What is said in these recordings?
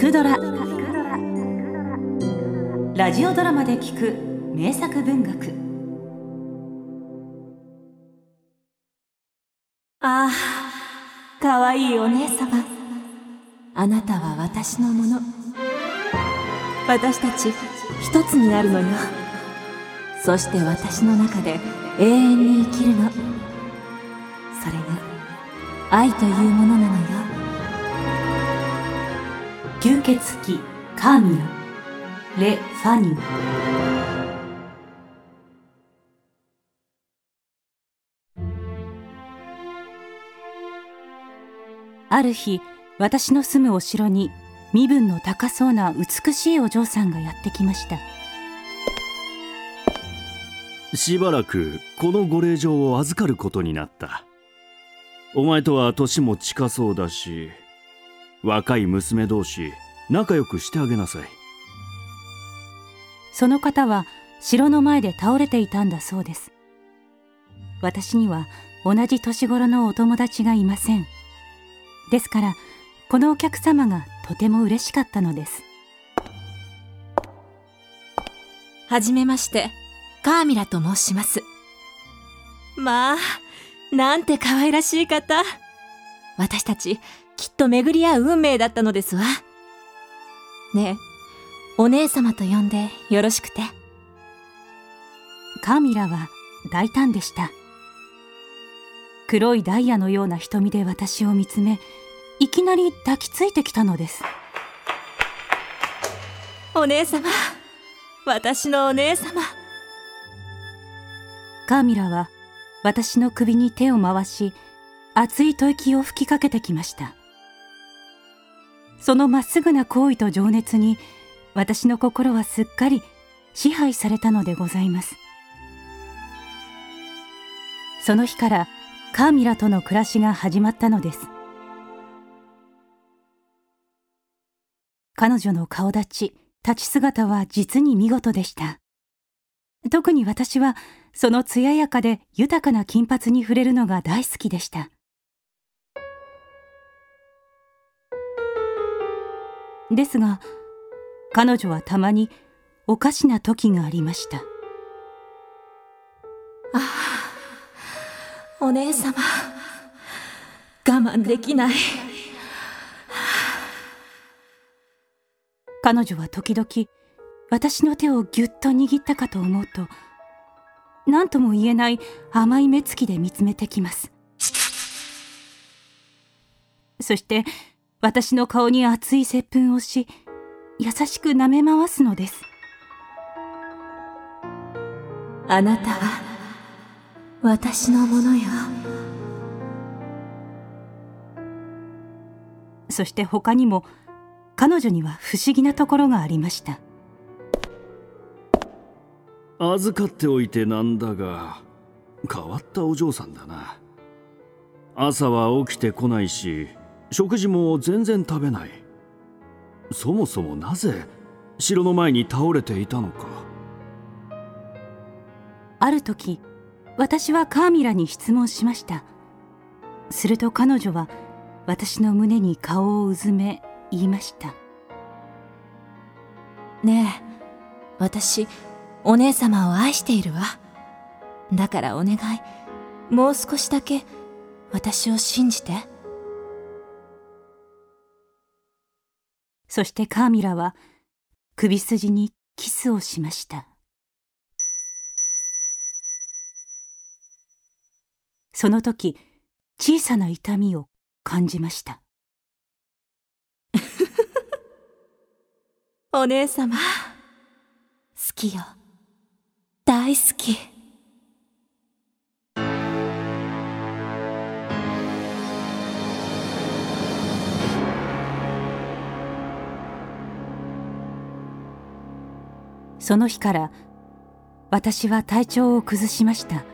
くドラ」ラジオドラマで聞く名作文学。ああかわいいお姉様。あなたは私のもの。私たち一つになるのよ。そして私の中で永遠に生きるの。それが愛というものなのよ。血鬼カーミラレ・ファニある日私の住むお城に身分の高そうな美しいお嬢さんがやってきました。しばらくこのご令状を預かることになった。お前とは年も近そうだし若い娘同士仲良くしてあげなさい。その方は城の前で倒れていたんだそうです。私には同じ年頃のお友達がいません。ですからこのお客様がとても嬉しかったのです。はじめましてカーミラと申します。まあなんて可愛らしい方。私たちきっと巡り合う運命だったのですわねえ。お姉様と呼んでよろしくて。カーミラは大胆でした。黒いダイヤのような瞳で私を見つめいきなり抱きついてきたのです。お姉様。私のお姉様。カーミラは私の首に手を回し熱い吐息を吹きかけてきましたそのまっすぐな行為と情熱に私の心はすっかり支配されたのでございます。その日からカーミラとの暮らしが始まったのです。彼女の顔立ち立ち姿は実に見事でした。特に私はその艶やかで豊かな金髪に触れるのが大好きでした。ですが彼女はたまにおかしな時がありました。ああお姉様。我慢できない。彼女は時々私の手をぎゅっと握ったかと思うと何とも言えない甘い目つきで見つめてきます。そして私の顔に熱い接吻をし優しく舐め回すのです。あなたは私のものよ。そして他にも彼女には不思議なところがありました。預かっておいてなんだが変わったお嬢さんだな。朝は起きてこないし食事も全然食べない。そもそもなぜ城の前に倒れていたのか。ある時私はカーミラに質問しました。すると彼女は私の胸に顔をうずめ言いました。ねえ私お姉様を愛しているわ。だからお願い。もう少しだけ私を信じてそしてカーミラは首筋にキスをしました。その時小さな痛みを感じました。お姉様。好きよ。大好き。その日から私は体調を崩しました。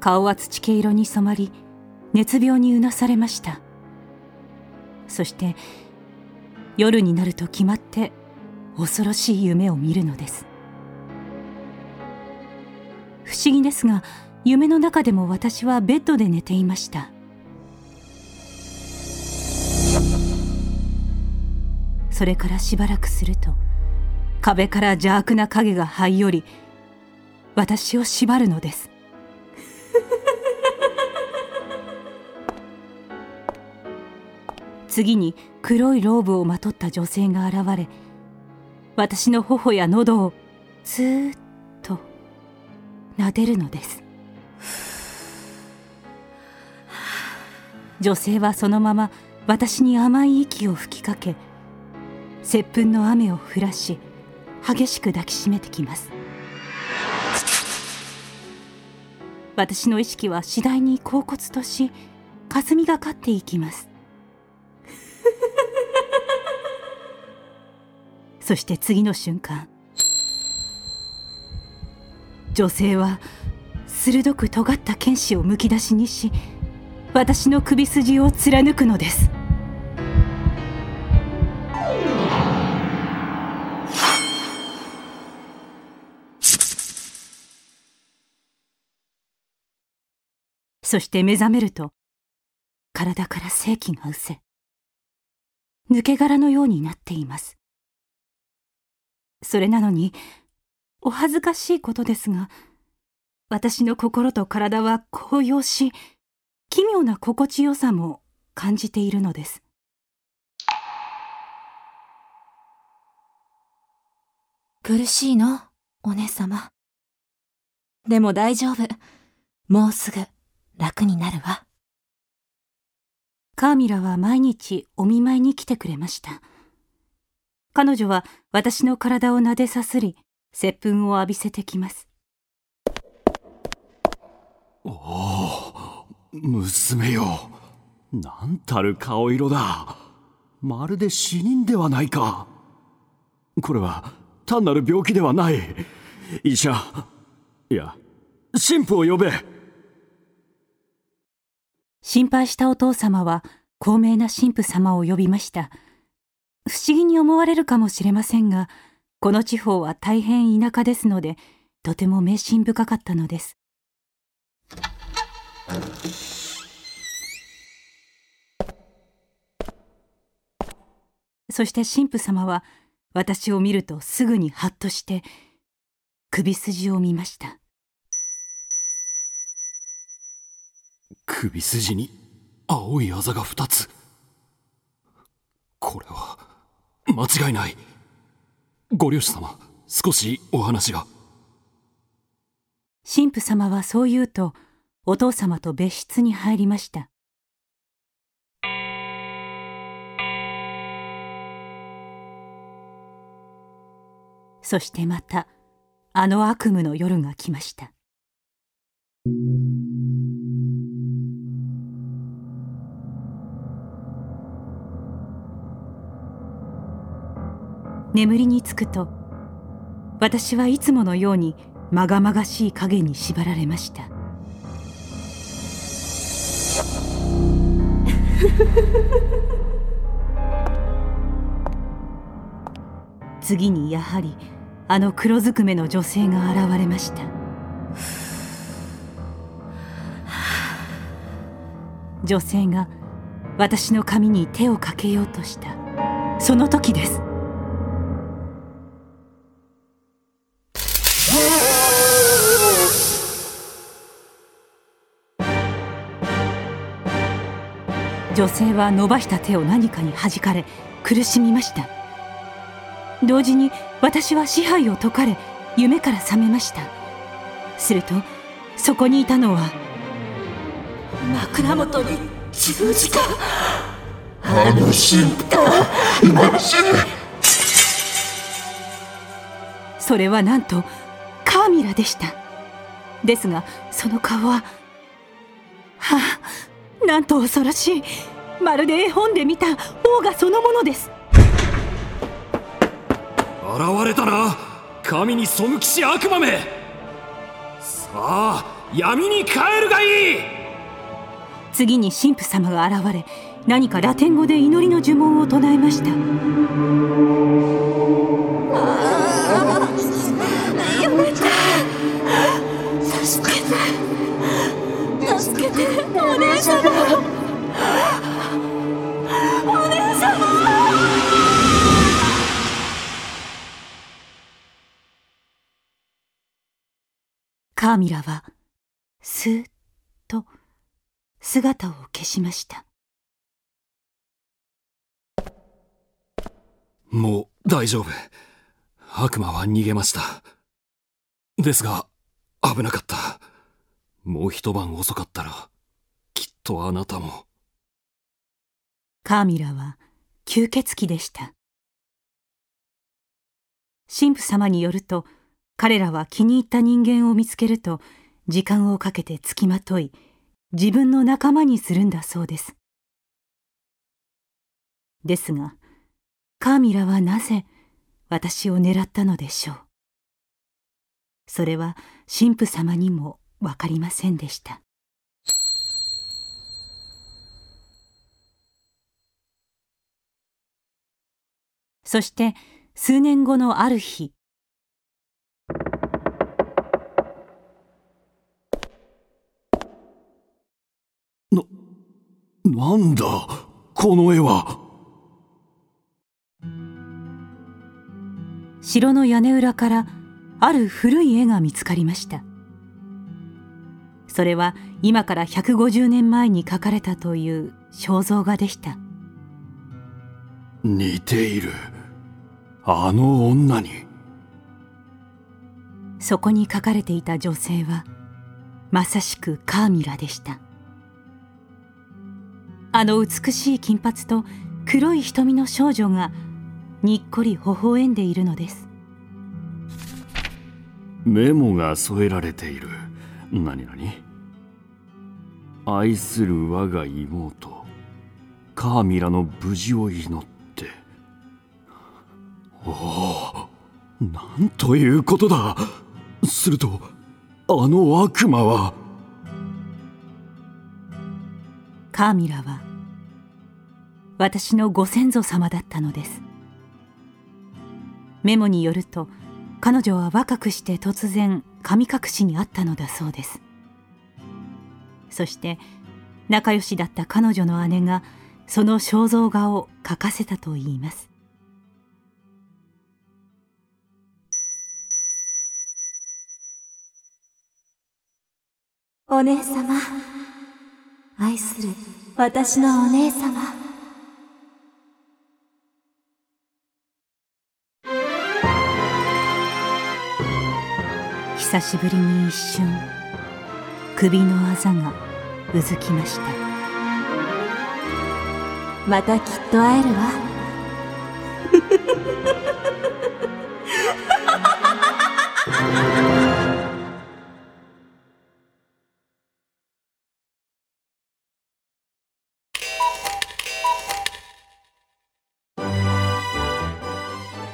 顔は土毛色に染まり熱病にうなされました。そして夜になると決まって恐ろしい夢を見るのです。不思議ですが夢の中でも私はベッドで寝ていました。それからしばらくすると壁から邪悪な影が這い寄り私を縛るのです。次に黒いローブをまとった女性が現れ私の頬や喉をずーっと撫でるのです。女性はそのまま私に甘い息を吹きかけ接吻の雨を降らし激しく抱きしめてきます。私の意識は次第に恍惚とし霞がかっていきます。そして次の瞬間女性は鋭く尖った剣士をむき出しにし私の首筋を貫くのです。そして目覚めると体から精気が失せ抜け殻のようになっています。それなのにお恥ずかしいことですが私の心と体は高揚し奇妙な心地よさも感じているのです。苦しいの？お姉様。でも大丈夫。もうすぐ。楽になるわ。カーミラは毎日お見舞いに来てくれました。彼女は私の体を撫でさすり接吻を浴びせてきます。おお娘よ。なんたる顔色だ。まるで死人ではないか。これは単なる病気ではない。医者いや神父を呼べ。心配したお父様は高名な神父様を呼びました。不思議に思われるかもしれませんがこの地方は大変田舎ですのでとても迷信深かったのです。そして神父様は私を見るとすぐにハッとして首筋を見ました。首筋に青いあざが2つ。これは間違いない。ご領主様少しお話が。神父様はそう言うとお父様と別室に入りました。そしてまたあの悪夢の夜が来ました。眠りにつくと私はいつものようにまがまがしい影に縛られました。次にやはりあの黒ずくめの女性が現れました。女性が私の髪に手をかけようとした。その時です。女性は伸ばした手を何かに弾かれ苦しみました。同時に私は支配を解かれ夢から覚めました。するとそこにいたのは枕元に十字架あの神父と今すぐそれはなんとカーミラでした。ですがその顔ははあなんと恐ろしい。まるで絵本で見た王がそのものです。現れたな。神に背きし悪魔め。さあ闇に帰るがいい。次に神父様が現れ何かラテン語で祈りの呪文を唱えましたミラはスーッと姿を消しました。もう大丈夫。悪魔は逃げました。ですが危なかった。もう一晩遅かったらきっとあなたも。カーミラは吸血鬼でした。神父様によると彼らは気に入った人間を見つけると時間をかけてつきまとい自分の仲間にするんだそうです。ですがカーミラはなぜ私を狙ったのでしょう。それは神父様にも分かりませんでした。そして数年後のある日な、なんだこの絵は。城の屋根裏からある古い絵が見つかりました。それは今から150年前に描かれたという肖像画でした。似ている。あの女に。そこに書かれていた女性はまさしくカーミラでしたあの美しい金髪と黒い瞳の少女がにっこり微笑んでいるのです。メモが添えられている。何何？愛する我が妹。カーミラの無事を祈って。おおなんということだ。するとあの悪魔は。カーミラは私のご先祖様だったのです。メモによると彼女は若くして突然神隠しにあったのだそうです。そして仲良しだった彼女の姉がその肖像画を描かせたといいます。お姉様愛する私のお姉様。久しぶりに一瞬首のあざがうずきました。またきっと会えるわ。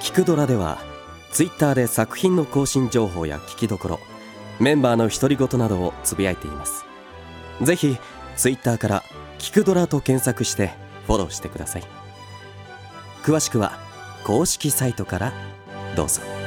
キクドラではツイッターで作品の更新情報や聞きどころメンバーの独り言などをつぶやいています。ぜひツイッターからキクドラと検索してフォローしてください。詳しくは公式サイトからどうぞ。